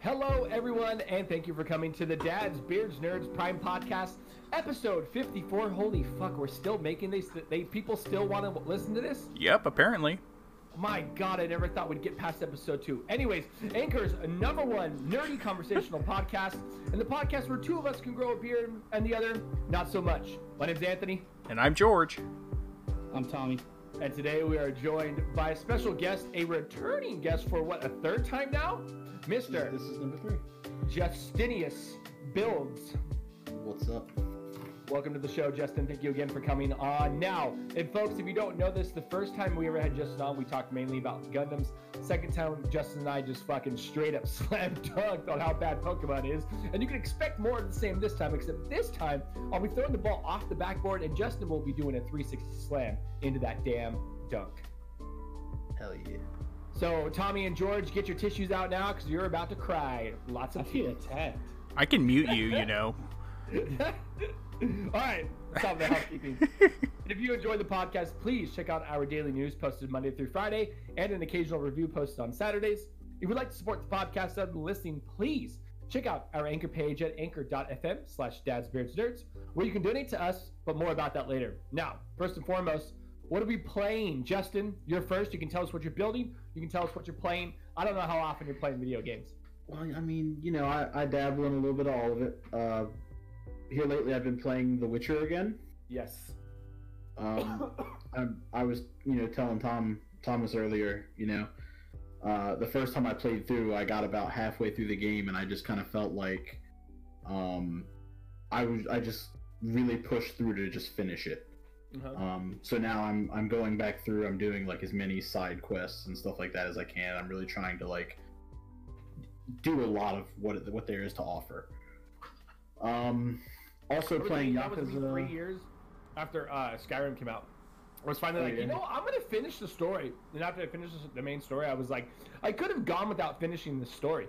Hello, everyone, and thank you for coming to the Dads, Beards, Nerds Prime Podcast, episode 54. Holy fuck, we're still making these. They people still want to listen to this. Yep, apparently. My God, I never thought we'd get past episode two. Anyways, Anchor's number one nerdy conversational podcast, and the podcast where two of us can grow a beard and the other not so much. My name's Anthony, And I'm George. I'm Tommy. and today we are joined by a special guest, a returning guest for what a third time now, Mister This is number three. Justinius Builds. What's up? Welcome to the show, Justin. Thank you again for coming on. Now, and folks, if you don't know this, the first time we ever had Justin on, we talked mainly about Gundams. Second time, Justin and I just fucking straight up slam dunked on how bad Pokemon is. And you can expect more of the same this time, except this time, I'll be throwing the ball off the backboard, and Justin will be doing a 360 slam into that damn dunk. Hell yeah. So, Tommy and George, get your tissues out now because you're about to cry. Lots of feel tears. attacked. I can mute you, you know. All right, stop the housekeeping. If you enjoyed the podcast, please check out our daily news posted Monday through Friday and an occasional review posted on Saturdays. If you'd like to support the podcast other than listening, please check out our anchor page at anchor.fm slash dadsbeardsnerds, where you can donate to us, but more about that later. Now, first and foremost, what are we playing? Justin, you're first. You can tell us what you're building. You can tell us what you're playing. I don't know how often you're playing video games. Well, I mean, you know, I, I dabble in a little bit of all of it. Uh, here lately, I've been playing The Witcher again. Yes. Um, I, I was, you know, telling Tom Thomas earlier, you know, uh, the first time I played through, I got about halfway through the game, and I just kind of felt like, um, I was, I just really pushed through to just finish it. Uh-huh. Um, so now I'm I'm going back through. I'm doing like as many side quests and stuff like that as I can. I'm really trying to like do a lot of what what there is to offer. Um, also playing that was me three years after uh, Skyrim came out. I was finally like, you know, I'm gonna finish the story. And after I finished the main story, I was like, I could have gone without finishing the story.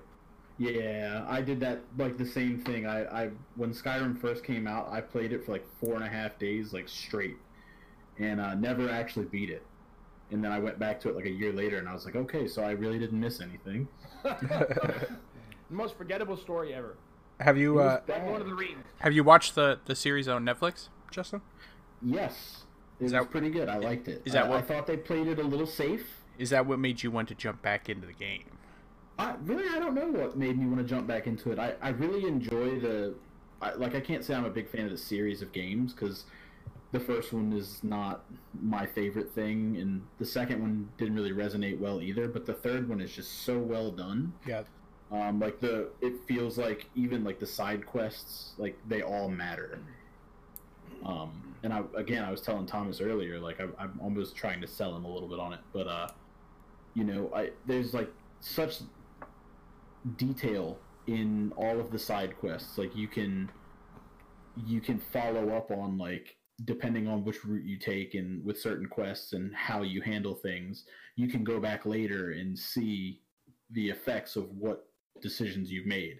Yeah, I did that like the same thing. I, I when Skyrim first came out, I played it for like four and a half days, like straight, and uh, never actually beat it. And then I went back to it like a year later, and I was like, okay, so I really didn't miss anything. the most forgettable story ever. Have you It was uh, Like of the Rings. have you watched the the series on Netflix, Justin? Yes, it Is was that- pretty good. I liked it. is that I, what- I thought they played it a little safe. Is that what made you want to jump back into the game? I really I don't know what made me want to jump back into it. I, I really enjoy the I, like I can't say I'm a big fan of the series of games because the first one is not my favorite thing, and the second one didn't really resonate well either. But the third one is just so well done. Yeah. Um, like the it feels like even like the side quests like they all matter. Um, and I again I was telling Thomas earlier like I, I'm almost trying to sell him a little bit on it, but uh, you know I there's like such detail in all of the side quests like you can you can follow up on like depending on which route you take and with certain quests and how you handle things you can go back later and see the effects of what decisions you've made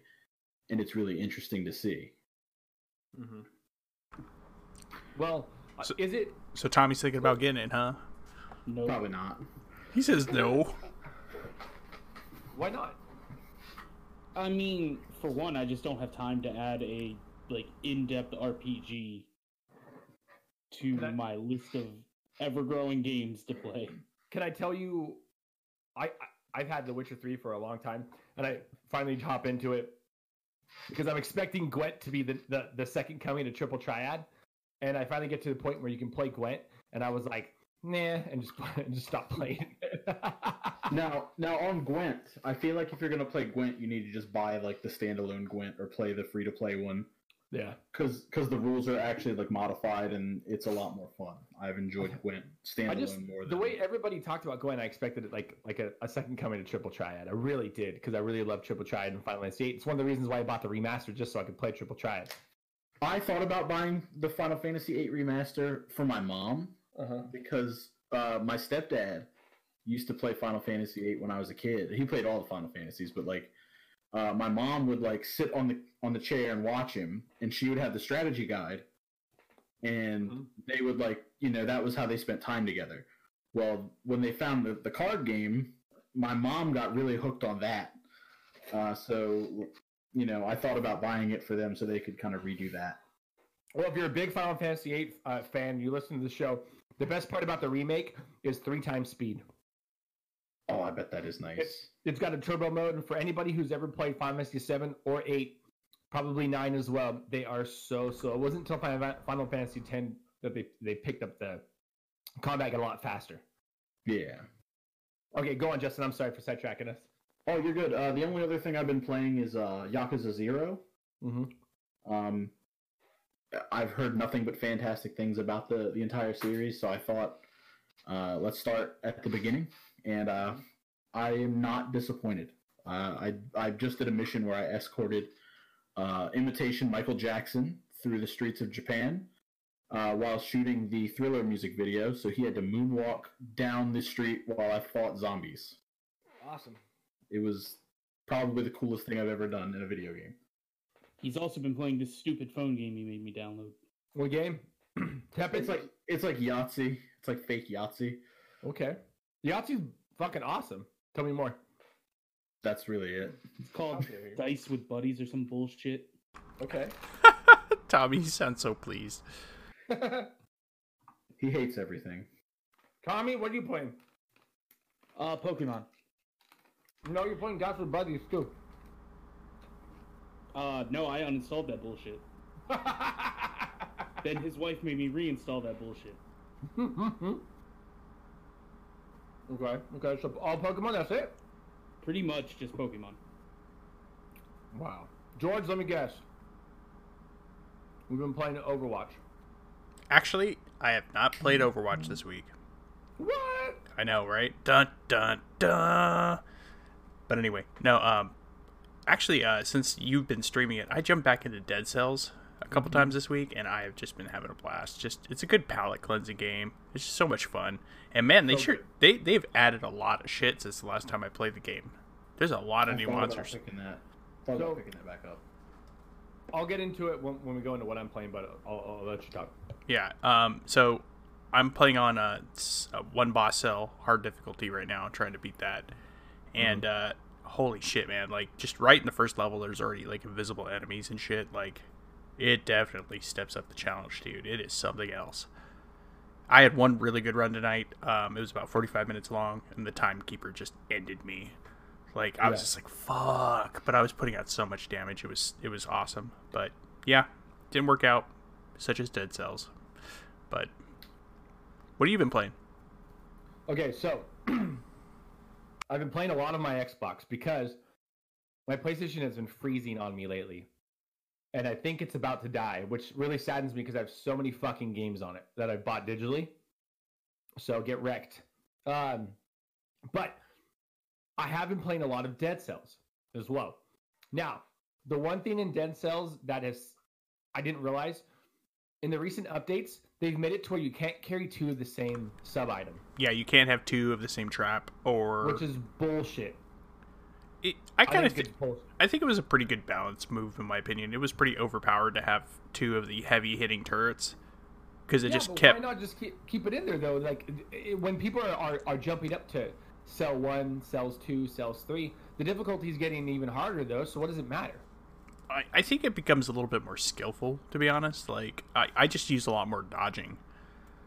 and it's really interesting to see Mm-hmm. Well, So- is it? So Tommy's thinking about getting it, huh? No. probably not He says no. Why not? I mean, for one, I just don't have time to add a like in-depth RPG to I- my list of ever-growing games to play. Can I tell you? I, I I've had The Witcher three for a long time, and I finally hop into it because I'm expecting Gwent to be the, the the second coming to Triple Triad, and I finally get to the point where you can play Gwent, and I was like, nah, and just and just stop playing. now now on gwent i feel like if you're going to play gwent you need to just buy like the standalone gwent or play the free to play one yeah, because because the rules are actually like modified and it's a lot more fun i've enjoyed gwent standalone I just more the than way everybody talked about Gwent, I expected it like like a, a second coming to Triple Triad. I really did because I really love Triple Triad and Final Fantasy VIII. It's one of the reasons why I bought the remaster just so I could play Triple Triad. i thought about buying the final fantasy VIII remaster for my mom Uh-huh. because uh, my stepdad used to play Final Fantasy VIII when I was a kid. He played all the Final Fantasies, but like uh, my mom would like sit on the on the chair and watch him, and she would have the strategy guide, and Mhm. they would like you know that was how they spent time together. Well, when they found the, the card game, my mom got really hooked on that, Uh, so, you know, I thought about buying it for them so they could kind of redo that. Well, if you're a big Final Fantasy VIII uh, fan, you listen to the show. The best part about the remake is three times speed. Oh, I bet that is nice. It's got a turbo mode, and for anybody who's ever played Final Fantasy seven or eight, probably nine as well, they are so so. It wasn't until Final Final Fantasy ten that they they picked up the combat a lot faster. Yeah. Okay, go on, Justin. I'm sorry for sidetracking us. Oh, you're good. Uh, the only other thing I've been playing is uh, Yakuza Zero. Mm-hmm. Um, I've heard nothing but fantastic things about the the entire series, so I thought uh, let's start at the beginning, and uh, I am not disappointed. Uh, I I just did a mission where I escorted uh, imitation Michael Jackson through the streets of Japan uh, while shooting the Thriller music video. So he had to moonwalk down the street while I fought zombies. Awesome. It was probably the coolest thing I've ever done in a video game. He's also been playing this stupid phone game he made me download. What game? Tap It's like it's like Yahtzee. It's like fake Yahtzee. okay. Yahtzee's fucking awesome. Tell me more. That's really it. It's called Dice with Buddies or some bullshit. Okay. Tommy, you sound so pleased. He hates everything. Tommy, what are you playing? Uh, Pokemon. No, you're playing Gods with Buddies too. Uh, no, I uninstalled that bullshit. Then his wife made me reinstall that bullshit. Okay. Okay. So all Pokemon. That's it. Pretty much just Pokemon. Wow. George, let me guess. We've been playing Overwatch. Actually, I have not played Overwatch this week. What? I know, right? Dun dun dun. But anyway, no. Um, actually, uh, since you've been streaming it, I jumped back into Dead Cells a couple times this week, and I have just been having a blast. Just it's a good palate cleansing game. It's just so much fun. And man, they So sure good. they they've added a lot of shit since the last time I played the game. There's a lot of I new thought about monsters. Picking that. Thought So- picking that back up. I'll get into it when, when we go into what I'm playing, but I'll, I'll let you talk. Yeah. Um. So I'm playing on a, s- a one boss cell hard difficulty right now, trying to beat that. And uh, holy shit, man! Like just right in the first level, there's already like invisible enemies and shit. Like it definitely steps up the challenge, dude. It is something else. I had one really good run tonight. Um, it was about 45 minutes long, and the timekeeper just ended me. Like I was just like, "Fuck!" But I was putting out so much damage. It was it was awesome. But yeah, didn't work out, such as Dead Cells. But what have you been playing? Okay, so I've been playing a lot of my Xbox because my PlayStation has been freezing on me lately. And I think it's about to die, which really saddens me because I have so many fucking games on it that I bought digitally. So get wrecked. Um, but I have been playing a lot of Dead Cells as well. Now, the one thing in Dead Cells that is I didn't realize in the recent updates, they've made it to where you can't carry two of the same sub item, Yeah, you can't have two of the same trap, or which is bullshit. It, I kind of think th- I think it was a pretty good balance move in my opinion. It was pretty overpowered to have two of the heavy hitting turrets because it Yeah, just kept. Why not just keep keep it in there though? Like it, when people are, are are jumping up to cell one, cells two, cells three, the difficulty is getting even harder though. So what does it matter? I, I think it becomes a little bit more skillful to be honest. Like I, I just use a lot more dodging.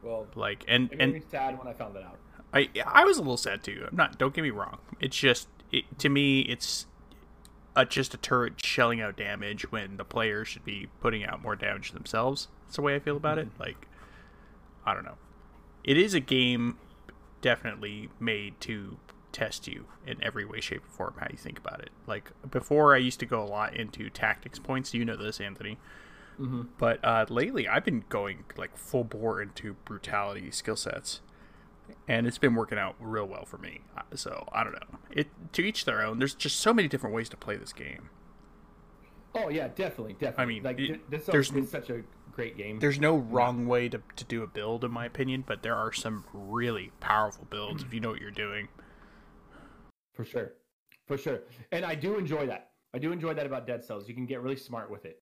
Well, Like and it made me and sad when I found that out. I I was a little sad too. I'm not. Don't get me wrong. It's just it, to me it's. Uh, just a turret shelling out damage when the player should be putting out more damage themselves. That's the way I feel about it. Like, I don't know. It is a game definitely made to test you in every way, shape, or form how you think about it. Like before, I used to go a lot into tactics points. You know this, Anthony. Mm-hmm. But uh, lately, I've been going like full bore into brutality skill sets, and it's been working out real well for me. Uh, So I don't know. It to each their own. There's just so many different ways to play this game. Oh yeah, definitely, definitely. I mean, like it- th- this there's- is such a great game. There's no wrong way to, to do a build, in my opinion, but there are some really powerful builds if you know what you're doing. For sure. For sure. And I do enjoy that. I do enjoy that about Dead Cells. You can get really smart with it.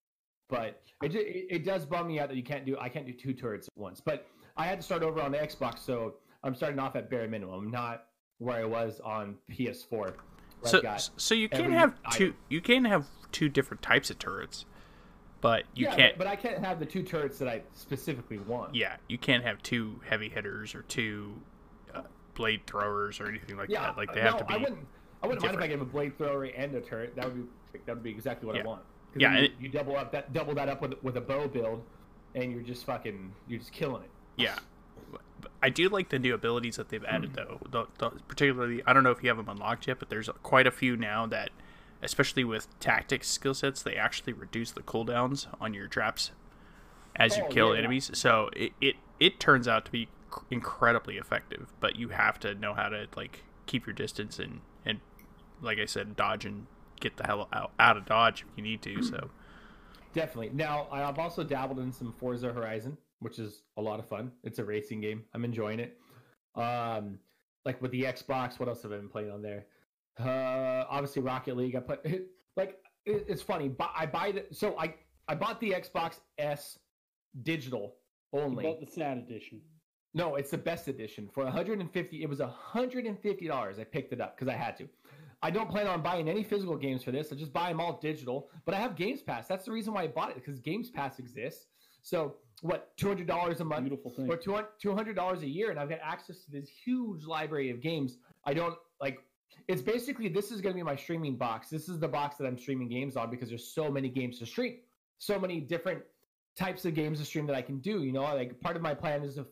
But it, it does bum me out that you can't do I can't do two turrets at once. But I had to start over on the Xbox, so I'm starting off at bare minimum, not where I was on PS4. where So so you can have item. two you can have two different types of turrets, but you yeah, can't. But, but I can't have the two turrets that I specifically want. yeah, you can't have two heavy hitters or two uh, blade throwers or anything like Yeah, that. Like they no, have to be. I wouldn't. I wouldn't mind if I different. gave a blade thrower and a turret. That would be that would be exactly what Yeah. I want. Yeah, you, you double up that double that up with with a bow build, and you're just fucking you're just killing it. Yeah. I do like the new abilities that they've added, hmm. though. The, the, particularly, I don't know if you have them unlocked yet, but there's quite a few now that, especially with tactics skill sets, they actually reduce the cooldowns on your traps as you Oh, kill yeah. enemies. So it, it it turns out to be incredibly effective, but you have to know how to like keep your distance and and like I said, dodge and get the hell out, out of dodge if you need to. So Definitely. Now I've also dabbled in some Forza Horizon, which is a lot of fun. It's a racing game. I'm enjoying it. Um, like with the Xbox, what else have I been playing on there? Uh, obviously Rocket League. I put like it, it's funny. bu- I buy the so I I bought the Xbox S digital only. About the sad edition. No, it's the best edition for 150. It was 150 dollars. I picked it up because I had to. I don't plan on buying any physical games for this. I just buy them all digital. But I have Games Pass. That's the reason why I bought it because Games Pass exists. So what, two hundred dollars a month Beautiful thing. or two hundred dollars a year, and I've got access to this huge library of games. I don't like. It's basically this is going to be my streaming box. This is the box that I'm streaming games on because there's so many games to stream, so many different types of games to stream that I can do. You know, like part of my plan is to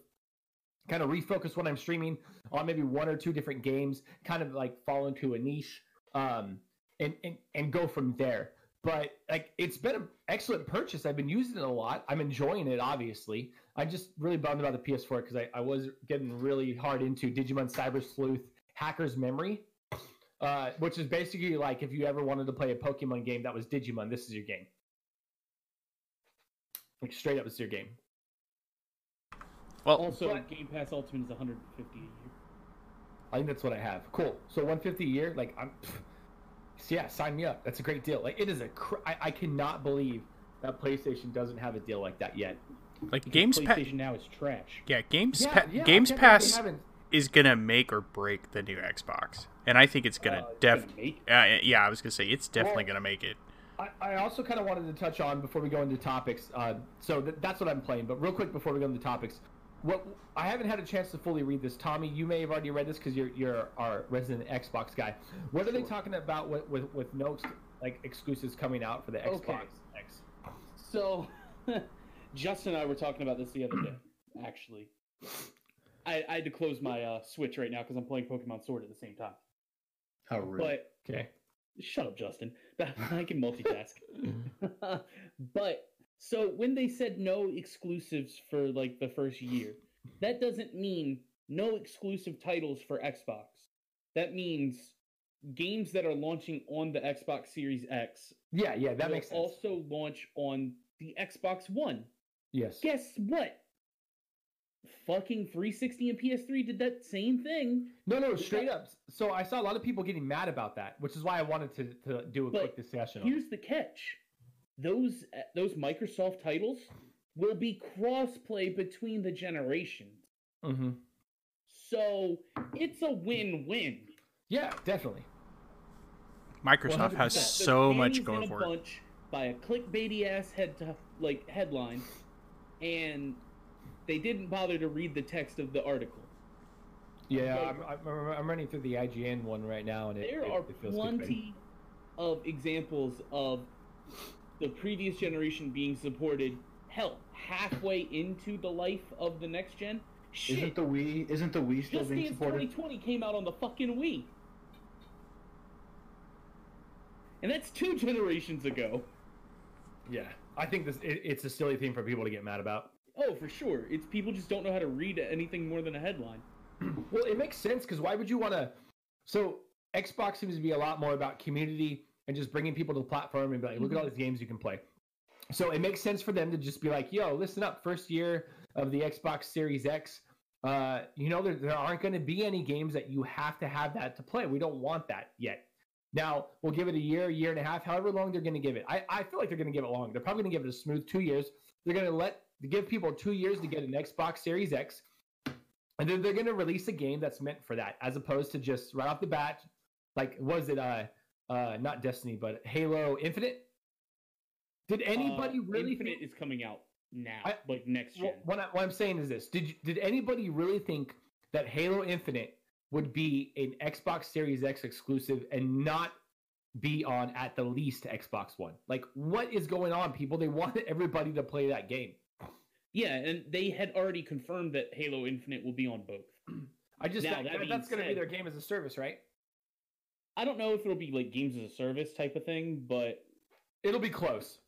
kind of refocus what I'm streaming on maybe one or two different games, kind of like fall into a niche, um, and and and go from there. But like it's been an excellent purchase. I've been using it a lot. I'm enjoying it. Obviously, I'm just really bummed about the PS4 because I, I was getting really hard into Digimon Cyber Sleuth Hacker's Memory, uh, which is basically like if you ever wanted to play a Pokemon game that was Digimon, this is your game. Like straight up, it's your game. well, Also, But- Game Pass Ultimate is 150 a year. I think that's what I have. Cool. So 150 a year, like I'm. So yeah, sign me up. That's a great deal. Like it is a. Cr- I, I cannot believe that PlayStation doesn't have a deal like that yet. like Games. PlayStation now is trash. Yeah, Games Yeah, Pa- yeah, Games can't believe they Pass is gonna make or break the new Xbox, and I think it's gonna Uh, def. gonna Uh, yeah, I was gonna say it's definitely Well- gonna make it. I, I also kind of wanted to touch on before we go into topics. Uh, so th- that's what I'm playing. But real quick before we go into topics, what I haven't had a chance to fully read this. Tommy, you may have already read this because you're you're our resident Xbox guy. What are they talking about with with, with no ex- like exclusives coming out for the Xbox Okay. X? So, Justin and I were talking about this the other day. Actually, I, I had to close my uh, Switch right now because I'm playing Pokemon Sword at the same time. How rude. But Okay. shut up, Justin. I can multitask. but so when they said no exclusives for like the first year, that doesn't mean no exclusive titles for Xbox. That means games that are launching on the Xbox Series X Yeah, yeah, that will makes sense. also launch on the Xbox One. yes. Guess what? Fucking 360 and PS3 did that same thing. No, no, straight up. So I saw a lot of people getting mad about that, which is why I wanted to, to do a quick discussion. on. Here's the catch: those uh, those Microsoft titles will be cross-play between the generations. Mhm. So it's a win-win. Yeah, definitely. Microsoft 100%. has so much going for it. by a clickbaity ass head to like headline, and they didn't bother to read the text of the article. Yeah, Okay. I'm, I'm, I'm running through the IGN one right now, and it, there it, are it feels clickbaity. plenty of examples of the previous generation being supported. Hell, halfway into the life of the next gen. Shit, Isn't the Wii isn't the Wii still Just being Dance supported? 2020 came out on the fucking Wii. And that's two generations ago. Yeah, I think this it, it's a silly thing for people to get mad about. Oh, for sure. It's people just don't know how to read anything more than a headline. Well, it makes sense because why would you want to? So Xbox seems to be a lot more about community and just bringing people to the platform and be like, look at all these games you can play. So it makes sense for them to just be like, yo, listen up, first year of the Xbox Series X. Uh, you know, there, there aren't going to be any games that you have to have that to play. We don't want that yet. Now we'll give it a year, a year and a half, however long they're going to give it. I, I feel like they're going to give it long. They're probably going to give it a smooth two years. They're going to let give people two years to get an Xbox Series X, and then they're going to release a game that's meant for that, as opposed to just right off the bat, like was it uh uh not Destiny but Halo Infinite? Did anybody Uh, really Infinite think, is coming out now, I- like next gen. well, what, I, what I'm saying is this: Did did anybody really think that Halo Infinite would be an Xbox Series X exclusive and not be on at the least Xbox One? Like, what is going on, people? They wanted everybody to play that game. yeah, and they had already confirmed that Halo Infinite will be on both. I just Now, that that- that's going to be their game as a service, right? I don't know if it'll be like games as a service type of thing, but It'll be close.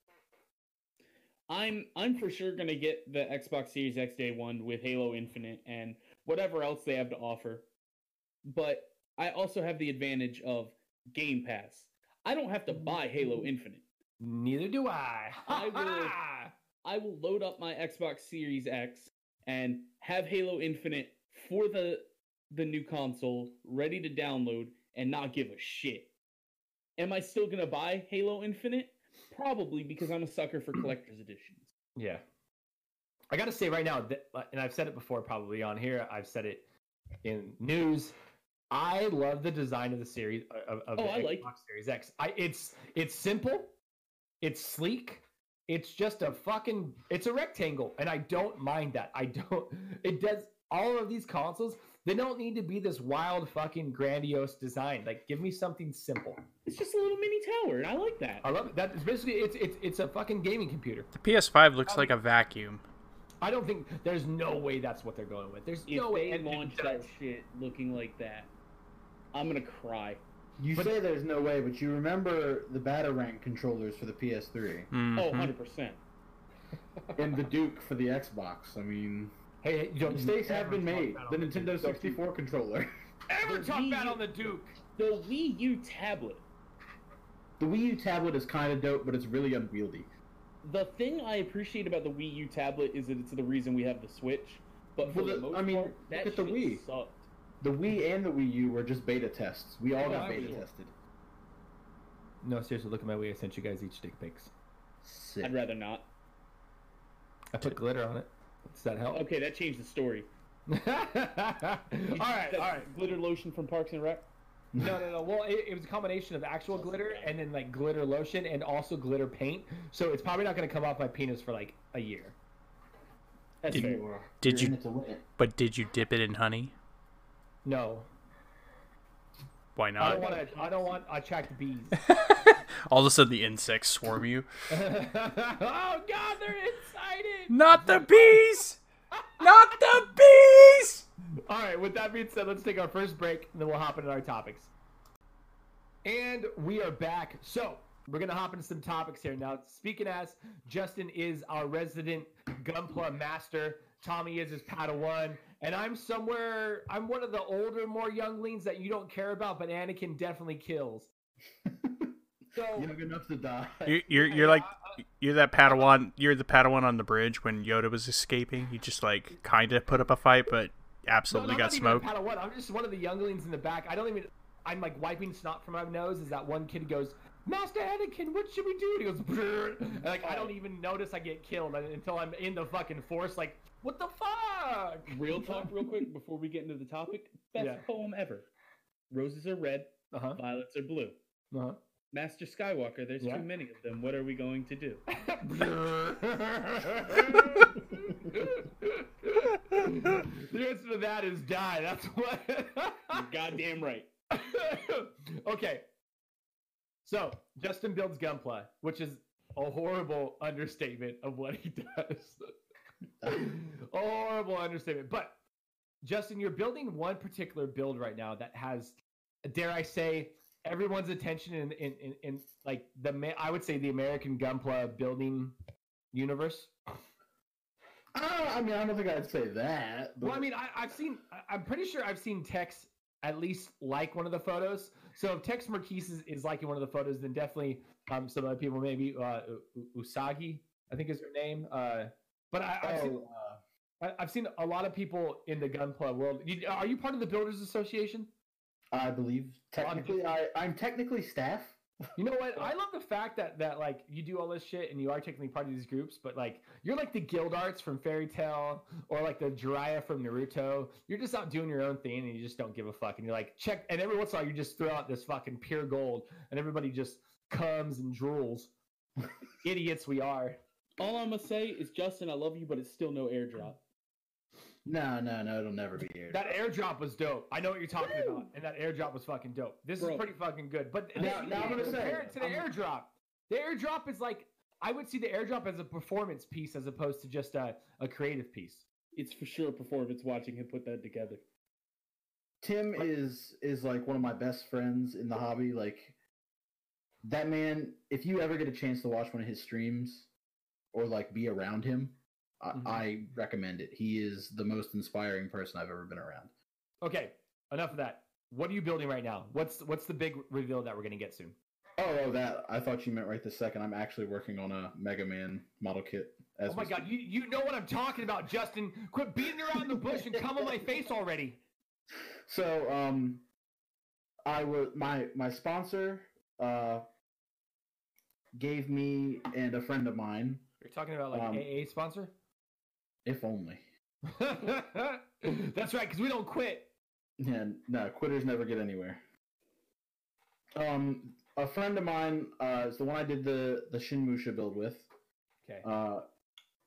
I'm I'm for sure gonna get the Xbox Series X Day One with Halo Infinite and whatever else they have to offer. But I also have the advantage of Game Pass. I don't have to buy Halo Infinite. Neither do I. I will- I will load up my Xbox Series X and have Halo Infinite for the the new console ready to download and not give a shit. Am I still gonna buy Halo Infinite? Probably because I'm a sucker for collector's editions. Yeah. I got to say right now, that, and I've said it before probably on here, I've said it in news. I love the design of the series uh, of, of Oh, the I Xbox like- Series X. I it's it's simple, it's sleek, it's just a fucking it's a rectangle, and I don't mind that. I don't. It does all of these consoles. They don't need to be this wild fucking grandiose design. Like, give me something simple. It's just a little mini tower, and I like that. I love it. That is basically it's it's it's a fucking gaming computer. The PS5 looks Um, like a vacuum. I don't think there's no way that's what they're going with. There's If no way. they launch that shit looking like that, I'm gonna cry. You But- say there's no way, but you remember the Batarang controllers for the PS3 Oh, Mhm. 100%. and the Duke for the Xbox. I mean, Hey, hey, you don't mistakes have been made. The on Nintendo Duke. 64 controller. Ever The talk Wii bad U- on the Duke? The Wii U tablet. The Wii U tablet is kind of dope, but it's really unwieldy. The thing I appreciate about the Wii U tablet is that it's the reason we have the Switch. But for Well, the, the- most I mean, part, look at the Wii. sucked. The Wii and the Wii U were just beta tests. We all Yeah, got I beta was- tested. No, seriously, look at my Wii. I sent you guys each dick pics. Sick. I'd rather not. I put glitter on it. Does that help? Okay, that changed the story. all right, all right. Glitter lotion from Parks and Rec. No, no, no. Well, it, it was a combination of actual glitter and then like glitter lotion and also glitter paint. So it's probably not going to come off my penis for like a year. That's Did- fair. You Did you're you- in it to win it. But did you dip it in honey? No, Why not? I don't want to. I don't want to attract bees. All of a sudden, the insects swarm you. oh God, they're excited. Not the bees! Not the bees! All right, with that being said, let's take our first break and then we'll hop into our topics. And we are back. So, we're going to hop into some topics here. Now, speaking as, Justin is our resident Gunpla master, Tommy is his Padawan, and I'm somewhere, I'm one of the older, more younglings that you don't care about, but Anakin definitely kills. So, Young enough to die. You're, you're, you're like, you're that Padawan, you're the Padawan on the bridge when Yoda was escaping. You just like kind of put up a fight, but absolutely no, got not even a smoked. Padawan. I'm just one of the younglings in the back. I don't even. I'm like wiping snot from my nose. As that one kid goes, Master Anakin, what should we do? And he goes, "Brrr." and like I don't even notice I get killed uh, until I'm in the fucking force. Like, what the fuck? Real talk, real quick, before we get into the topic. Best Yeah. poem ever. Roses are red, Uh huh. violets are blue. Uh huh. Master Skywalker, there's Yeah. too many of them. What are we going to do? the answer to that is die. That's what. You're goddamn right. okay. So Justin builds Gunpla, which is a horrible understatement of what he does. Horrible understatement. But Justin, you're building one particular build right now that has, dare I say, everyone's attention in in, in, in like the I would say the American Gunpla building universe. Uh, I mean, I don't think I'd say that. But Well, I mean, I, I've seen. I- I'm pretty sure I've seen Tex at least like one of the photos. So if Tex Marquise is, is liking one of the photos, then definitely um, some other people, maybe uh, Usagi, I think is her name. Uh, but I, I've, seen, oh, uh, I- I've seen a lot of people in the Gunpla world. You, are you part of the Builders Association? I believe technically I, I'm technically staff. You know what? I love the fact that that like you do all this shit and you are technically part of these groups, but like you're like the Gildarts from Fairy Tail or like the Jiraiya from Naruto. You're just out doing your own thing and you just don't give a fuck. And you're like check, and every once in a while you just throw out this fucking pure gold, and everybody just comes and drools. Idiots we are. All I'm gonna say is, Justin, I love you, but it's still no airdrop. No, no, no, it'll never be airdrop. That airdrop was dope. I know what you're talking about, and that airdrop was fucking dope. This Bro. is pretty fucking good. But Now- they- now I'm gonna say, it to the I'm- airdrop. The airdrop is like I would see the airdrop as a performance piece as opposed to just a, a creative piece. It's for sure a performance watching him put that together. Tim is is like one of my best friends in the hobby. Like that man, if you ever get a chance to watch one of his streams or like be around him, Mhm. I, I recommend it. He is the most inspiring person I've ever been around. Okay, enough of that. What are you building right now? What's what's the big reveal that we're gonna get soon? Oh, oh, that I thought you meant right this second. I'm actually working on a Mega Man model kit. As oh my god, you you know what I'm talking about, Justin. Quit beating around the bush and come on my face already. So, um, I was my my sponsor uh gave me and a friend of mine, talking about like Um, AA sponsor? if only. That's right, because we don't quit. Yeah, no, quitters never get anywhere. Um, a friend of mine uh, is the one I did the the Shinmusha build with. Okay. Uh,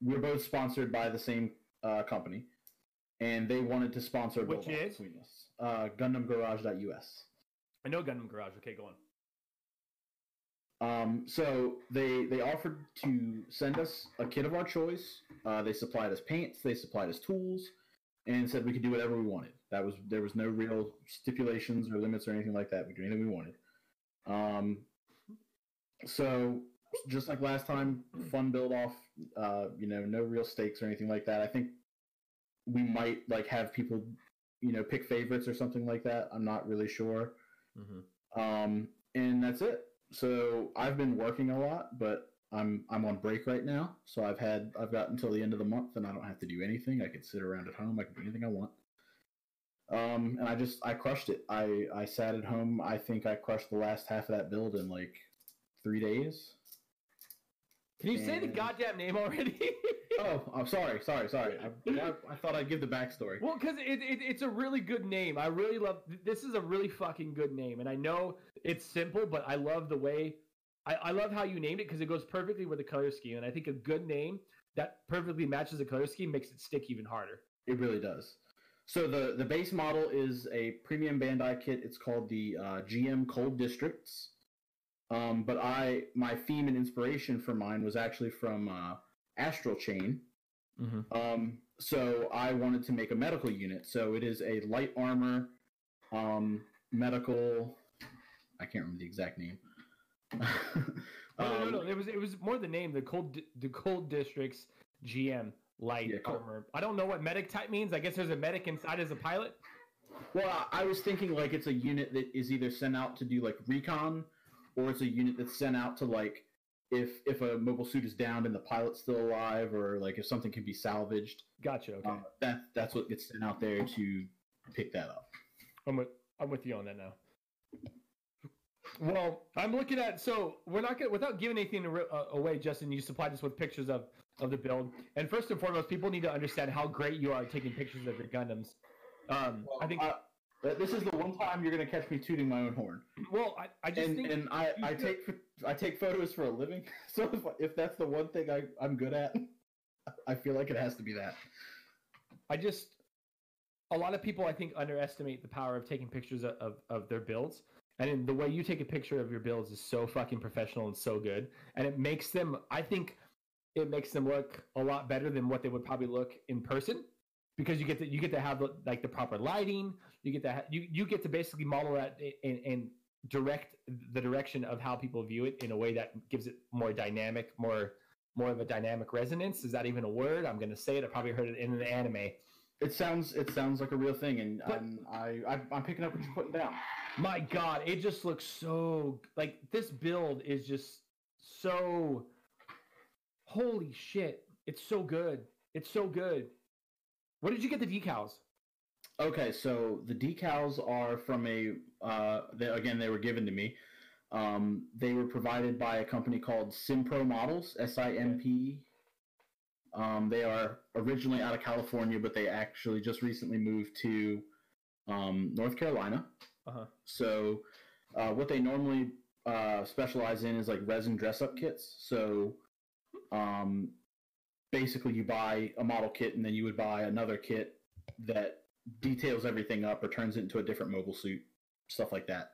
we're both sponsored by the same uh, company, and they wanted to sponsor Which is? between us. Uh, GundamGarage.us. I know Gundam Garage. Okay, go on. Um, so they they offered to send us a kit of our choice. Uh, they supplied us paints, they supplied us tools, and said we could do whatever we wanted. That was there was no real stipulations or limits or anything like that. We could do anything we wanted. Um, so just like last time, fun build off. Uh, you know, no real stakes or anything like that. I think we might like have people, you know, pick favorites or something like that. I'm not really sure. Mm-hmm. Um, and that's it. So I've been working a lot, but I'm I'm on break right now. So I've had I've got until the end of the month, and I don't have to do anything. I can sit around at home. I can do anything I want. Um, and I just I crushed it. I I sat at home. I think I crushed the last half of that build in like three days. Can you say the goddamn name already? Oh, I'm sorry, sorry, sorry. I, I, I thought I'd give the backstory. Well, because it, it, it's a really good name. I really love. This is a really fucking good name, and I know it's simple, but I love the way. I, I love how you named it because it goes perfectly with the color scheme, and I think a good name that perfectly matches the color scheme makes it stick even harder. It really does. So the the base model is a premium Bandai kit. It's called the uh, GM Cold Districts. Um, but I my theme and inspiration for mine was actually from uh, Astral Chain. Mm-hmm. Um, so I wanted to make a medical unit. So it is a light armor, um, medical. I can't remember the exact name. No, no, no, no. Um, It was it was more the name. The cold the cold districts GM light Yeah, armor. I don't know what medic type means. I guess there's a medic inside as a pilot. Well, I I was thinking like it's a unit that is either sent out to do like recon, or it's a unit that's sent out to like if if a mobile suit is downed and the pilot's still alive, or like if something can be salvaged. Gotcha. Okay, Um, that that's what gets sent out there to pick that up. I'm with I'm with you on that now. Well, I'm looking at so we're not gonna without giving anything uh, away. Justin, you supplied us with pictures of of the build, and first and foremost, people need to understand how great you are at taking pictures of your Gundams. Um, I think. Uh, this is the one time you're gonna catch me tooting my own horn, well, I, I just and think and I I take I take photos for a living. So if, if that's the one thing I I'm good at, I feel like it has to be that. I just a lot of people I think underestimate the power of taking pictures of, of, of their builds. And the way you take a picture of your builds is so fucking professional and so good. And it makes them I think it makes them look a lot better than what they would probably look in person because you get to you get to have the, like the proper lighting, you get to ha- you you get to basically model that and, and direct the direction of how people view it in a way that gives it more dynamic, more more of a dynamic resonance. Is that even a word? I'm going to say it. I probably heard it in an anime. It sounds it sounds like a real thing, and But- I'm, I, I I'm picking up what you're putting down. My God, it just looks so like this build is just so holy shit. It's so good. It's so good. Where did you get the decals? Okay, so the decals are from a uh, they, again they were given to me. Um, they were provided by a company called Simpro Models, S I M P. Um, they are originally out of California, but they actually just recently moved to um, North Carolina. Uh-huh. So, uh, what they normally uh, specialize in is like resin dress up kits. So, um, basically, you buy a model kit and then you would buy another kit that details everything up or turns it into a different mobile suit, stuff like that.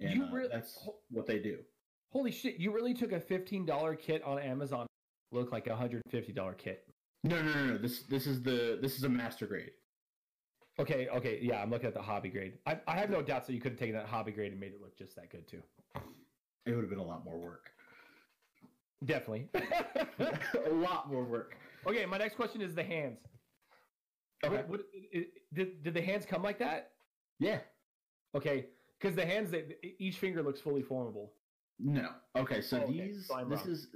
And You uh, really- that's what they do. Holy shit! You really took a fifteen dollar kit on Amazon, look like a hundred fifty dollar kit. No, no, no, no. This this is the this is a master grade. Okay, okay, yeah, I'm looking at the hobby grade. I, I have no doubts that you could have taken that hobby grade and made it look just that good too. It would have been a lot more work. Definitely. a lot more work. okay, my next question is the hands. Okay. What, what, did, did the hands come like that? Yeah. Okay, because the hands, they, each finger looks fully formable. No. Okay, so Oh, okay. these So this wrong. is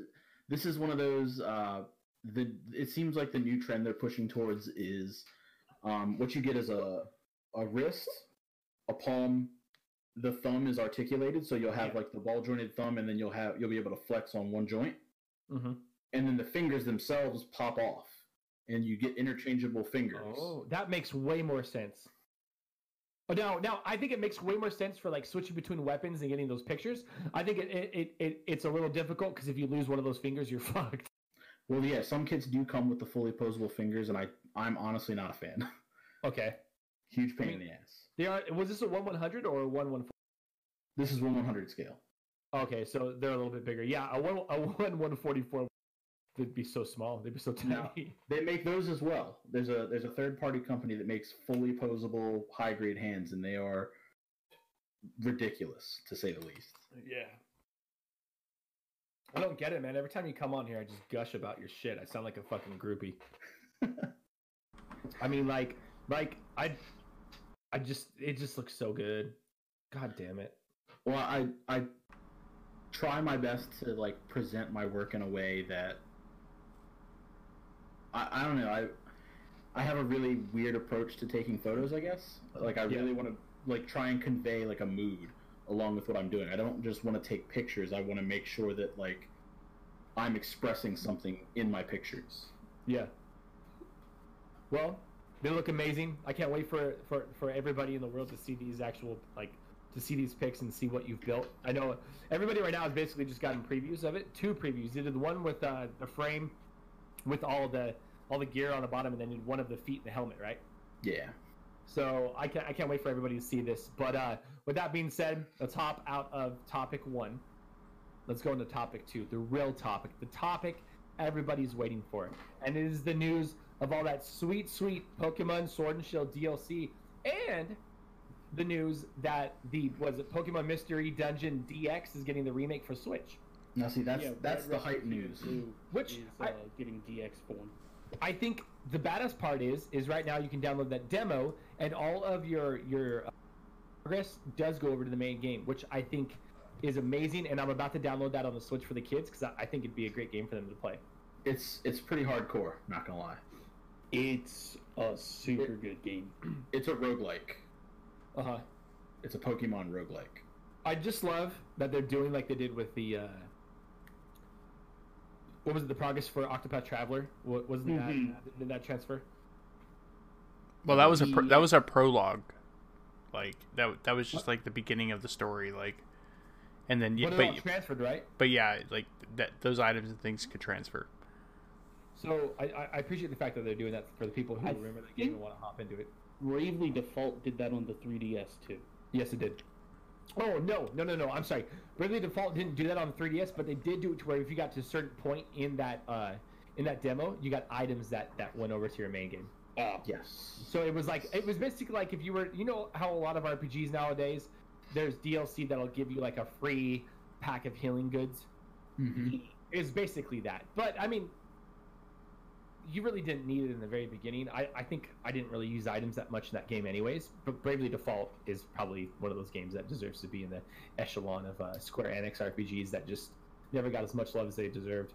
this is one of those uh the it seems like the new trend they're pushing towards is um what you get is a a wrist, a palm, the thumb is articulated so you'll have Yeah. like the ball jointed thumb and then you'll have you'll be able to flex on one joint Mm-hmm. and then the fingers themselves pop off and you get interchangeable fingers. Oh, that makes way more sense. Oh, now, now I think it makes way more sense for like switching between weapons and getting those pictures. I think it it, it, it it's a little difficult because if you lose one of those fingers, you're fucked. Well, yeah, some kits do come with the fully posable fingers and I I'm honestly not a fan. Okay, Huge pain in the ass. they are. Was this a one one hundred or a one one? This is one 100 scale. Okay, so they're a little bit bigger. Yeah, a one a one one forty four would be so small. They'd be so tiny. No. They make those as well. There's a there's a third party company that makes fully posable high grade hands, and they are ridiculous to say the least. Yeah. I don't get it, man. Every time you come on here, I just gush about your shit. I sound like a fucking groupie. I mean, like, like I, I just it just looks so good. God damn it. Well, I I try my best to like present my work in a way that I I don't know I I have a really weird approach to taking photos. I guess like I Yeah. really want to like try and convey like a mood along with what I'm doing. I don't just want to take pictures. I want to make sure that like I'm expressing something in my pictures. Yeah. Well, they look amazing. I can't wait for for for everybody in the world to see these actual like to see these pics and see what you've built. I know everybody right now has basically just gotten previews of it. Two previews. You did the one with uh, the frame with all the all the gear on the bottom, and then one of the feet and the helmet, right? Yeah. So I can't I can't wait for everybody to see this. But uh, with that being said, let's hop out of topic one. Let's go into topic two, the real topic, the topic everybody's waiting for, and it is the news of all that sweet, sweet Pokemon Sword and Shield DLC, and the news that the was it Pokemon Mystery Dungeon DX is getting the remake for Switch. Now see that's Yeah, that's the hype news. Which is I- uh, getting DX form. I think the baddest part is is right now you can download that demo and all of your your uh, progress does go over to the main game, which I think is amazing. And I'm about to download that on the Switch for the kids because I, I think it'd be a great game for them to play. It's it's pretty hardcore. Not gonna lie. It's a super good game. It's a roguelike. Uh huh. It's a Pokemon roguelike. I just love that they're doing like they did with the. Uh, what was it? The progress for Octopath Traveler? Wa- Wasn't Mhm. that did that transfer? Well, that was a pro- that was a prologue. Like that that was just like the beginning of the story. Like, and then you But all but transferred, right? but yeah, like that those items and things could transfer. So I, I I appreciate the fact that they're doing that for the people who I remember the game and want to hop into it. Bravely Default did that on the 3DS too. Yes, it did. Oh no, no, no, no! I'm sorry. Bravely Default didn't do that on 3DS, but they did do it to where if you got to a certain point in that uh, in that demo, you got items that that went over to your main game. Ah, Yes. So it was like it was basically like if you were, you know, how a lot of RPGs nowadays, there's DLC that'll give you like a free pack of healing goods. hmm It's basically that. But I mean, you really didn't need it in the very beginning. I, I think I didn't really use items that much in that game, anyways. But Bravely Default is probably one of those games that deserves to be in the echelon of uh, Square Enix RPGs that just never got as much love as they deserved.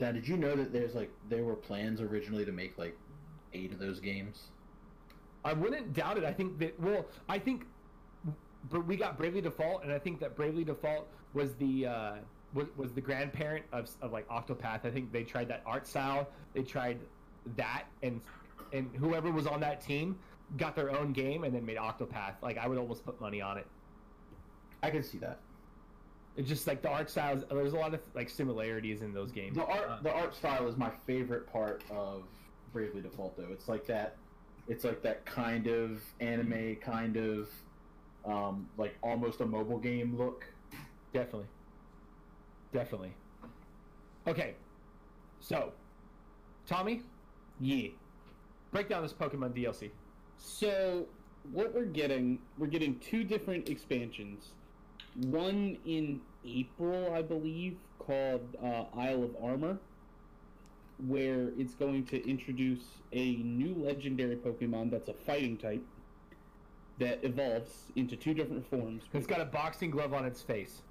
Now, did you know that there's like there were plans originally to make like eight of those games? I wouldn't doubt it. I think that well, I think but we got Bravely Default, and I think that Bravely Default was the uh, was, was the grandparent of, of like Octopath. I think they tried that art style. They tried that, and and whoever was on that team got their own game and then made Octopath. Like I would almost put money on it. I can see that. It's just like the art styles. There's a lot of like similarities in those games. The art, Uh, the art style is my favorite part of Bravely Default, though. It's like that, it's like that kind of anime, kind of, um, like almost a mobile game look. Definitely. Definitely. Okay. So, Tommy, Yeah. break down this Pokemon DLC. So what we're getting, we're getting two different expansions. One in April, I believe, called uh, Isle of Armor, where it's going to introduce a new legendary Pokemon that's a fighting type that evolves into two different forms. It's got a boxing glove on its face.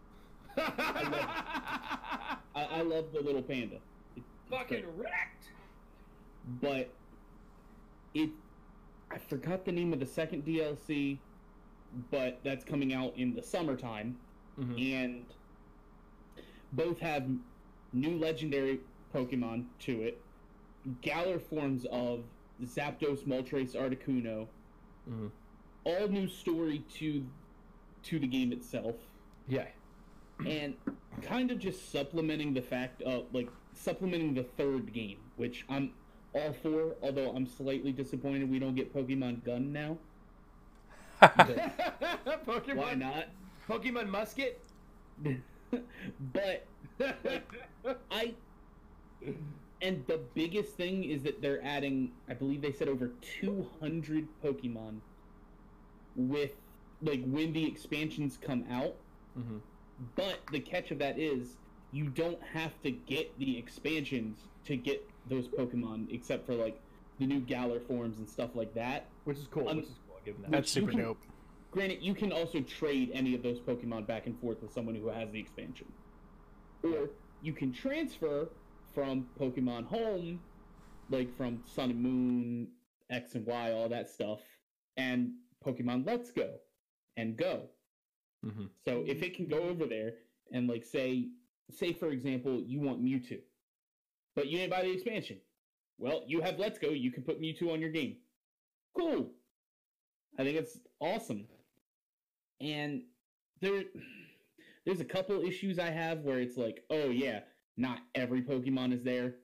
I, I love the little panda. It- it's Fucking great. wrecked. but it I forgot the name of the second DLC, but that's coming out in the summertime, Mhm. and both have new legendary Pokemon to it, Galar forms of Zapdos, Moltres, Articuno, Mhm. all new story to to the game itself Yeah. And kind of just supplementing the fact of like supplementing the third game, which I'm all for. Although I'm slightly disappointed we don't get Pokemon Gun now. Pokemon. Why not? Pokemon Musket. but I and the biggest thing is that they're adding, I believe they said over 200 Pokemon with like when the expansions come out. Mhm. But the catch of that is you don't have to get the expansions to get those Pokemon, except for like the new Galar forms and stuff like that. Which is cool. Um, which is cool. I'll give them that. That's super can- dope. Granted, you can also trade any of those Pokemon back and forth with someone who has the expansion. Or you can transfer from Pokemon Home, like from Sun and Moon, X and Y, all that stuff, and Pokemon Let's Go and Go. Mhm. So if it can go over there and like say say for example you want Mewtwo, but you didn't buy the expansion. Well, you have Let's Go, you can put Mewtwo on your game. Cool. I think it's awesome. And there there's a couple issues I have where it's like, oh yeah, not every Pokemon is there.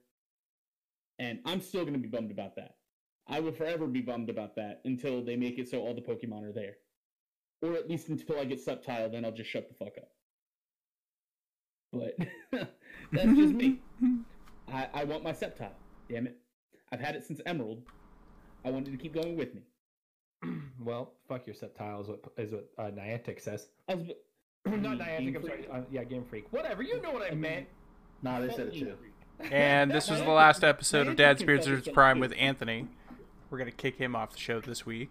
And I'm still gonna be bummed about that. I will forever be bummed about that until they make it so all the Pokemon are there. Or at least until I get Sceptile, then I'll just shut the fuck up. But that's just me. I, I want my Sceptile. Damn it. I've had it since Emerald. I wanted to keep going with me. well, fuck your Sceptile is what, is what uh, Niantic says. I was, Not Game Niantic, I'm sorry. Uh, yeah, Game Freak. Whatever, you know what I meant. Nah, they said it too. And this was the last episode of Dad Spirits Prime with Anthony. We're gonna kick him off the show this week.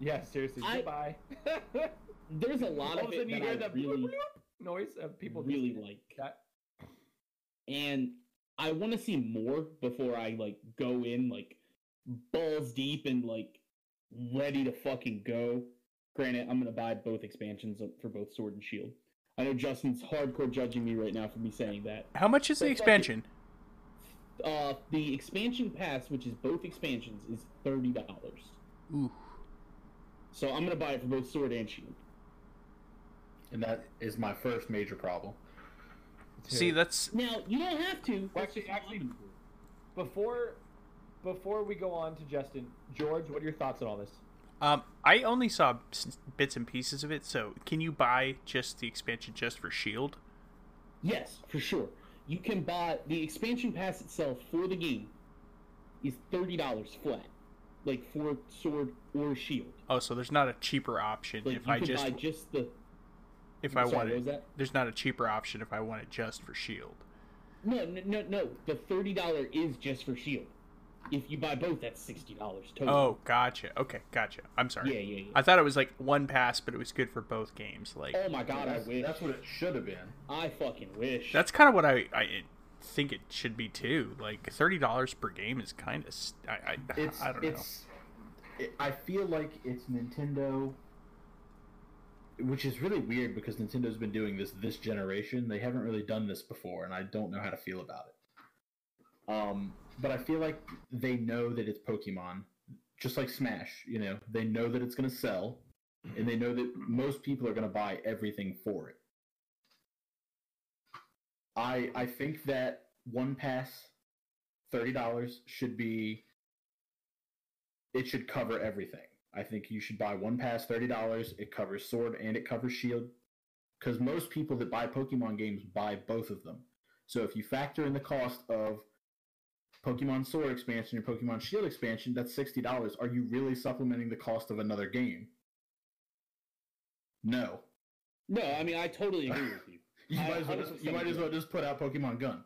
Yeah, seriously. I- Goodbye. There's a lot All of of a sudden it you that hear I that really, bloop, bloop noise of people really like. that. and I want to see more before I like go in like balls deep and like ready to fucking go. Granted, I'm gonna buy both expansions for both Sword and Shield. I know Justin's hardcore judging me right now for me saying that. How much is the But fuck it. expansion? Uh, the expansion pass, which is both expansions, is thirty dollars. Ooh. So I'm gonna buy it for both Sword and Shield. And that is my first major problem. See, that's Now you don't have to. Well, actually- actually- Before, before we go on to Justin, George, what are your thoughts on all this? um. I only saw bits and pieces of it. So, can you buy just the expansion just for Shield? Yes, for sure. You can buy the expansion pass itself for the game is thirty dollars flat, like for sword or shield. Oh, so there's not a cheaper option Like if you I can just buy just the. if I sorry, want what was it. that? There's not a cheaper option if I want it just for Shield. No, no, no, no. The thirty dollar is just for shield. If you buy both, that's sixty dollars total. Oh, gotcha. Okay, gotcha. I'm sorry. yeah, yeah, yeah. I thought it was like one pass, but it was good for both games. Like oh my god, I wish. that's what it should have been. I fucking wish. that's kind of what I I think it should be too. Like thirty dollars per game is kind of I I, It's I don't know. I feel like it's Nintendo which is really weird because Nintendo's been doing this this generation. They haven't really done this before, and I don't know how to feel about it. Um, but I feel like they know that it's Pokemon, just like Smash. You know, they know that it's going to sell, and they know that most people are going to buy everything for it. I I think that one pass, thirty dollars should be. It should cover everything. I think you should buy one pass, thirty dollars. It covers Sword and it covers Shield, because most people that buy Pokemon games buy both of them. So if you factor in the cost of Pokemon Sword expansion and Pokemon Shield expansion, that's sixty dollars. Are you really supplementing the cost of another game? No. No, I mean I totally agree with you. You I might, as well just, you might as well just put out Pokemon Gun.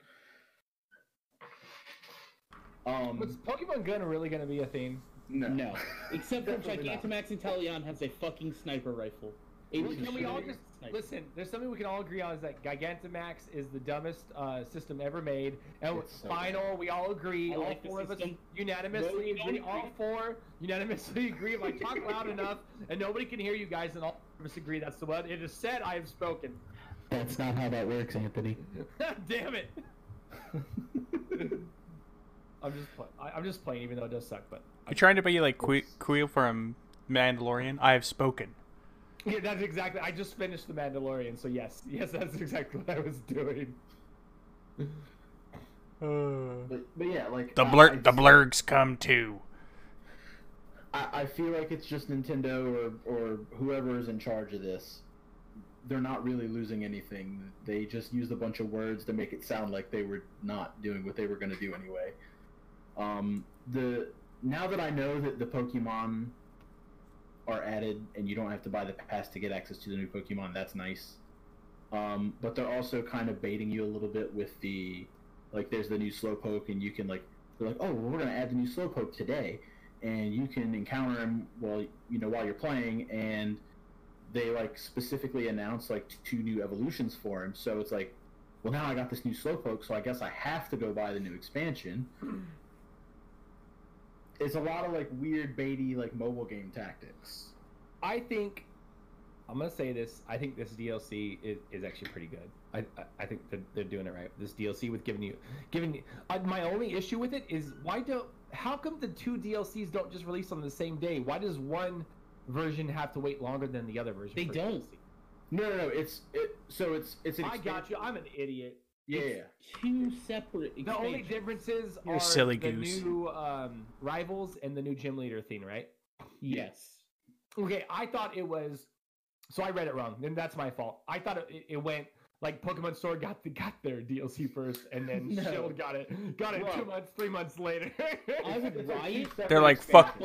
Um, Was Pokemon Gun really going to be a thing? No. No, except for Definitely not. Gigantamax Inteleon has a fucking sniper rifle. Well, Can we all just sniper. listen? There's something we can all agree on is that Gigantamax is the dumbest uh, system ever made. And It's so final, we all agree. I all like four of us unanimously No, agree. All four unanimously agree. If I talk loud enough and nobody can hear you guys, and all of us agree that's the one. It is said. I have spoken. That's not how that works, Anthony. Damn it! I'm just play- I, I'm just playing, even though it does suck. But You're trying to be like Que- Kuiil from Mandalorian. I have spoken. yeah, that's exactly. I just finished the Mandalorian, so yes, yes, that's exactly what I was doing. But, but yeah, like The I- blur I the just- blurrgs come too. I, I feel like it's just Nintendo or or whoever is in charge of this. They're not really losing anything. They just used a bunch of words to make it sound like they were not doing what they were going to do anyway. Um, the now that I know that the Pokemon are added and you don't have to buy the pass to get access to the new Pokemon, that's nice. Um, but they're also kind of baiting you a little bit with the like there's the new Slowpoke and you can like they're like oh well, we're gonna add the new Slowpoke today. And you can encounter him while you know while you're playing and they like specifically announce like two new evolutions for him. So it's like well now i got this new slowpoke so i guess i have to go buy the new expansion it's a lot of like weird baity like mobile game tactics I think I'm gonna say this. I think this DLC is, is actually pretty good. I, I, I think they're, they're doing it right. This DLC with giving you, giving you. Uh, my only issue with it is why don't? How come the two DLCs don't just release on the same day? Why does one version have to wait longer than the other version? They don't. DLC? no no no it's it so it's it's an I got you. I'm an idiot. Yeah It's. Two separate. The only differences You're are silly the goose. new um, rivals and the new gym leader thing, right? Yes. Okay, I thought it was. So I read it wrong, and that's my fault. I thought it, it went like Pokemon Sword got the, got their DLC first, and then No. Shield got it got it Bro. two months, three months later. I would It's like two riot. They're like fuck,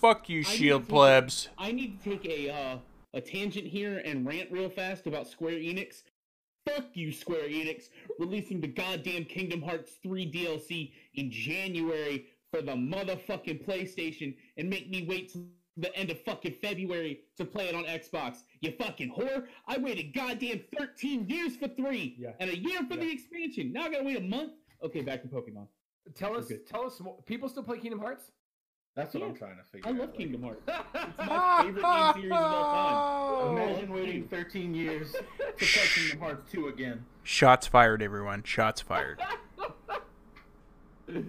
fuck you, I shield to- plebs. I need to take a uh, a tangent here and rant real fast about Square Enix. Fuck you, Square Enix, releasing the goddamn Kingdom Hearts 3 DLC in January for the motherfucking PlayStation and make me wait till the end of fucking February to play it on Xbox. You fucking whore! I waited goddamn 13 years for 3 Yeah. and a year for the expansion. Now I gotta wait a month? Okay, back to Pokemon. tell us, tell us more. People still play Kingdom Hearts? That's what i'm trying to figure I out I love like, Kingdom Hearts. It's my favorite game series of all time. imagine waiting 13 years to play kingdom hearts 2 again Shots fired, everyone. Shots fired. this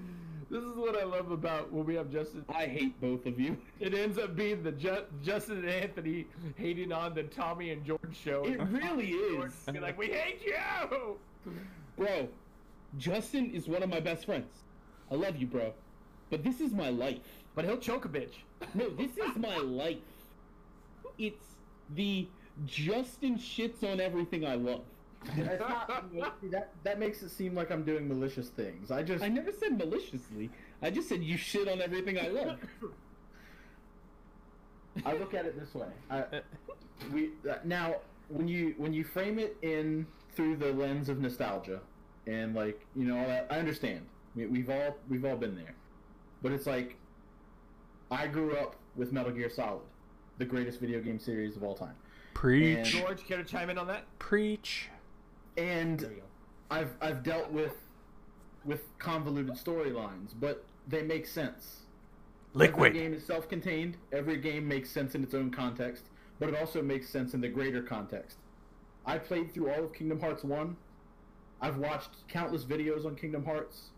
is what I love about when we have Justin. I hate both of you. It ends up being the Ju- Justin and Anthony hating on the Tommy and George show. It really George is. be like, we hate you. Bro, Justin is one of my best friends. I love you, bro. But this is my life. But he'll choke a bitch. No, this is my life. It's the Justin shits on everything I love. That's not, that, that makes it seem like I'm doing malicious things. I just I never said maliciously. I just said you shit on everything I love. I look at it this way. I, we uh, now when you when you frame it in through the lens of nostalgia, and like you know, all that, I understand. We, we've all we've all been there, but it's like I grew up with Metal Gear Solid, the greatest video game series of all time, Preach. George, care to chime in on that? Preach. and There we go. I've I've dealt with with convoluted storylines, but they make sense. Every Liquid. game is self-contained. Every game makes sense in its own context. but it also makes sense in the greater context. I played through all of Kingdom Hearts 1. I've watched countless videos on Kingdom Hearts,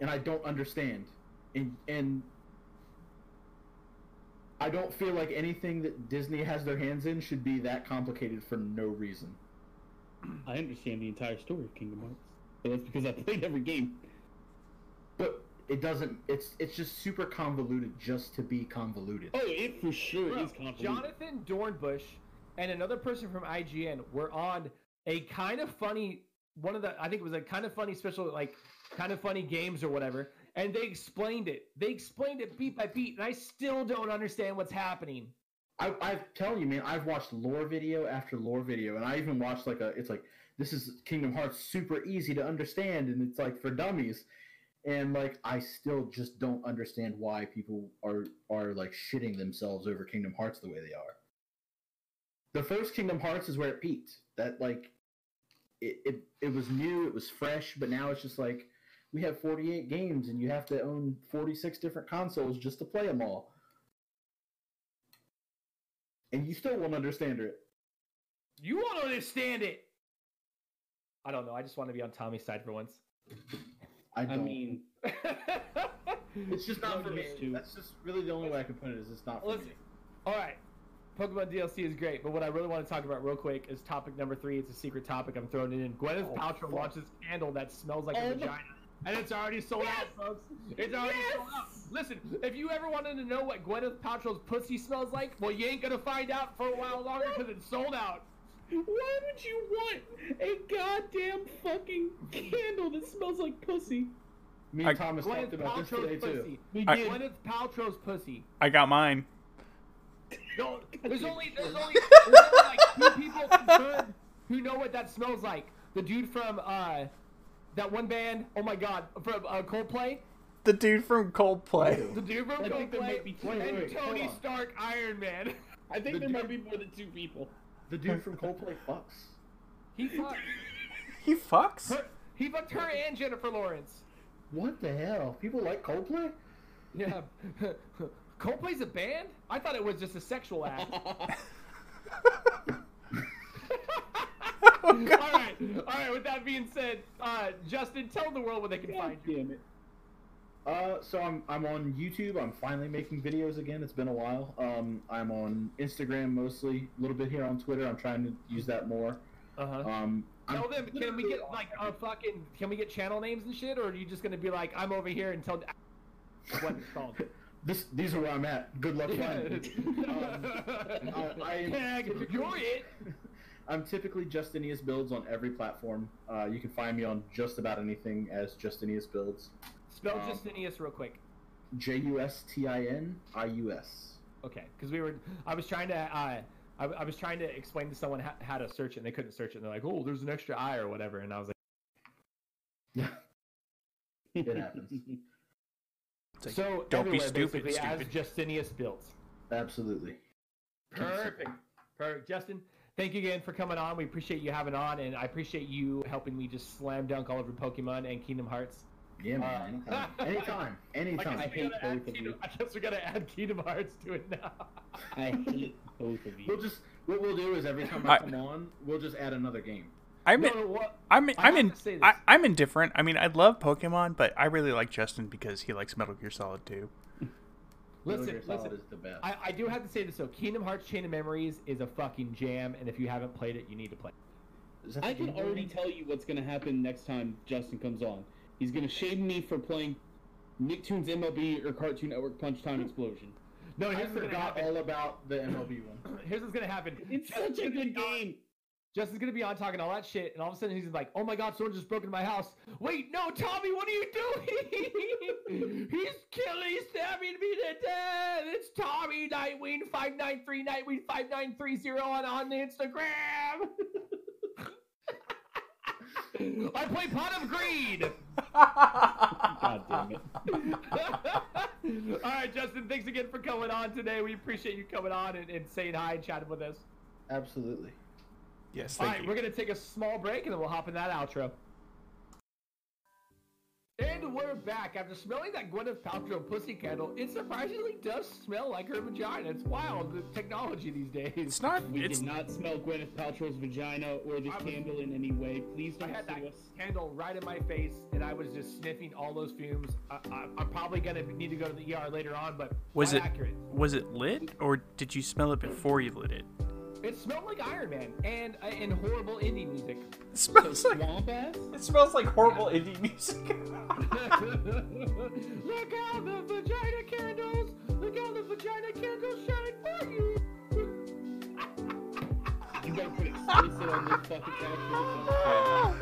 and I don't understand. And, and I don't feel like anything that Disney has their hands in should be that complicated for no reason. I understand the entire story of Kingdom Hearts, but that's because I played every game. But it doesn't. It's it's just super convoluted just to be convoluted. Oh, it for sure Bro, is convoluted. Jonathan Dornbush and another person from IGN were on a kind of funny one of the I think it was a Kinda Funny special like Kinda Funny games or whatever, and they explained it. They explained it beat by beat, and I still don't understand what's happening. I, I tell you, man, I've watched lore video after lore video, and I even watched like a. It's like this is Kingdom Hearts super easy to understand, and it's like for dummies, and like I still just don't understand why people are are like shitting themselves over Kingdom Hearts the way they are. The first Kingdom Hearts is where it peaked. That like, it it, it was new, it was fresh, but now it's just like we have 48 games, and you have to own 46 different consoles just to play them all and you still won't understand it. You won't understand it. I don't know. I just want to be on Tommy's side for once. I I don't. mean, it's just not for me. those two. That's just really the only way I can put it. Is it's not for Listen, me. all right. Pokemon DLC is great, but what I really want to talk about real quick is topic number three. It's a secret topic. I'm throwing it in. Gwyneth Oh, Paltrow fuck. launches candle that smells like Oh a my- vagina, and it's already sold Yes! out, folks. It's already sold out. Listen, if you ever wanted to know what Gwyneth Paltrow's pussy smells like, well, you ain't gonna find out for a while longer because it's sold out. why would you want a goddamn fucking candle that smells like pussy? Me I- Thomas Gwyneth talked about this today Paltrow's too. pussy. We I- did. Gwyneth Paltrow's pussy. I got mine. No, there's only there's only, there's only like two people who know what that smells like. The dude from uh that one band. Oh my god, from uh, Coldplay. The dude from Coldplay. The dude from I think there Coldplay might be- wait, and wait, hold Tony. Stark, Iron Man. I think The there dude- might be more than two people. The dude from Coldplay fucks. He fucked He fucks. her. He fucked her and Jennifer Lawrence. What the hell? People like Coldplay? Yeah. Coldplay's a band? I thought it was just a sexual act. all right, all right. With that being said, uh, Justin, tell the world where they can God find you. damn it. Uh, so I'm I'm on YouTube. I'm finally making videos again. It's been a while. Um, I'm on Instagram mostly. A little bit here on Twitter. I'm trying to use that more. Uh-huh. Um, Tell I'm them, can we get like a fucking, can we get channel names and shit, or are you just gonna be like, I'm over here and tell what it's called? This these are where I'm at. Good luck finding me. Um, I- I am Tag, you're it. I'm typically Justinius builds on every platform. Uh, you can find me on just about anything as Justinius builds. Spell Um, Justinius real quick. J U S T I N I U S. Okay, because we were, I was trying to, uh, I, I was trying to explain to someone how, how to search it, and they couldn't search it. And they're like, "Oh, there's an extra I or whatever," and I was like, Yeah, it happens. Like, "So don't be everywhere, stupid, basically, as. Justinius builds." Absolutely. Perfect. Perfect. Justin, thank you again for coming on. We appreciate you having on, and I appreciate you helping me just slam dunk all over Pokemon and Kingdom Hearts. Yeah, man. Uh, Anytime. Anytime. I Anytime. guess, we hate gotta add both of Kingdom, you. I guess we gotta add Kingdom Hearts to it now. I hate both of you. We'll just what we'll do is every time I I- come on, we'll just add another game. I'm no, in, no, what? I'm I I'm have in to say this. I, I'm indifferent. I mean, I love Pokemon, but I really like Justin because he likes Metal Gear Solid 2. Metal Listen, Gear Solid listen. is the best. I, I do have to say this though. Kingdom Hearts Chain of Memories is a fucking jam, and if you haven't played it, you need to play. it. Is that I can already tell you what's gonna happen next time Justin comes on. He's gonna shame me for playing Nicktoons MLB or Cartoon Network Punch Time Explosion. No, I here's what's gonna forgot all about the MLB one. Here's what's gonna happen. It's such a good game. Justin's gonna be on talking all that shit, and all of a sudden he's like, "Oh my god, someone just broke into my house!" Wait, no, Tommy, what are you doing? he's killing, he's stabbing me to death. It's Tommy Nightwing five nine three Nightwing five nine three zero on on Instagram. I play Pot of Greed. God damn it. all right, Justin, thanks again for coming on today. We appreciate you coming on and, and saying hi and chatting with us. Absolutely. Yes, thank right, you. we're gonna take a small break and then we'll hop in that outro. And And we're back. After smelling that Gwyneth Paltrow pussy candle, it surprisingly does smell like her vagina. It's wild, the technology these days. It's not. We It's did not smell Gwyneth Paltrow's vagina or this was- candle in any way. Please I don't had that us. candle right in my face, and I was just sniffing all those fumes. I, I, I'm probably gonna need to go to the ER later on, but Was it- accurate? was it lit or did you smell it before you lit it? It smelled like Iron Man and uh, and horrible indie music. It So smells like swamp ass? it smells like horrible indie music. Look out the vagina candles! Look out the vagina candles shine for you! You gotta put explicit on this fucking outro.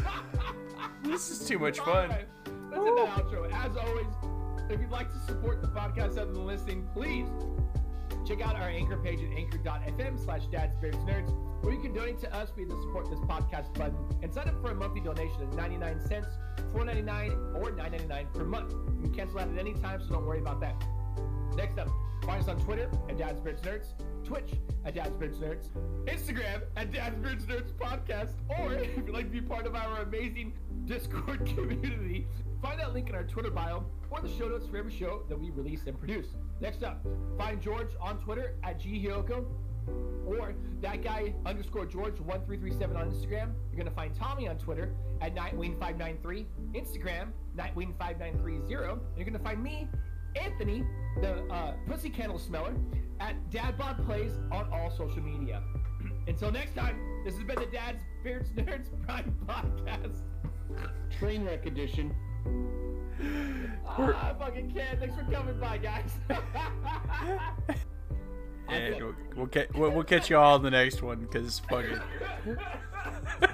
this is too much fun. Alright, That's in the outro. As always, if you'd like to support the podcast other than listening, please check out our anchor page at anchor.fm slash dadsbeardsnerds, where you can donate to us via the support this podcast button and sign up for a monthly donation of 99 cents, 4.99, or 9.99 per month. You can cancel that at any time, so don't worry about that. Next up, find us on Twitter at Dad's Beards Nerds, Twitch at Dad's Beards Nerds, Instagram at Dad's Beards Nerds Podcast, or if you'd like to be part of our amazing Discord community, find that link in our Twitter bio or the show notes for every show that we release and produce. Next up, find George on Twitter at GHioko or that guy underscore George one three three seven on Instagram. You're gonna find Tommy on Twitter at Nightwing five nine three, Instagram Nightwing five nine three zero. And you're gonna find me, Anthony, the uh, pussy candle smeller, at Dadbod Plays on all social media. Until next time, this has been the Dad's Beards Nerds Prime Podcast. Train wreck edition. Ah, I fucking can't. Thanks for coming by, guys. And we'll, we'll, we'll, we'll catch you all in the next one because fucking.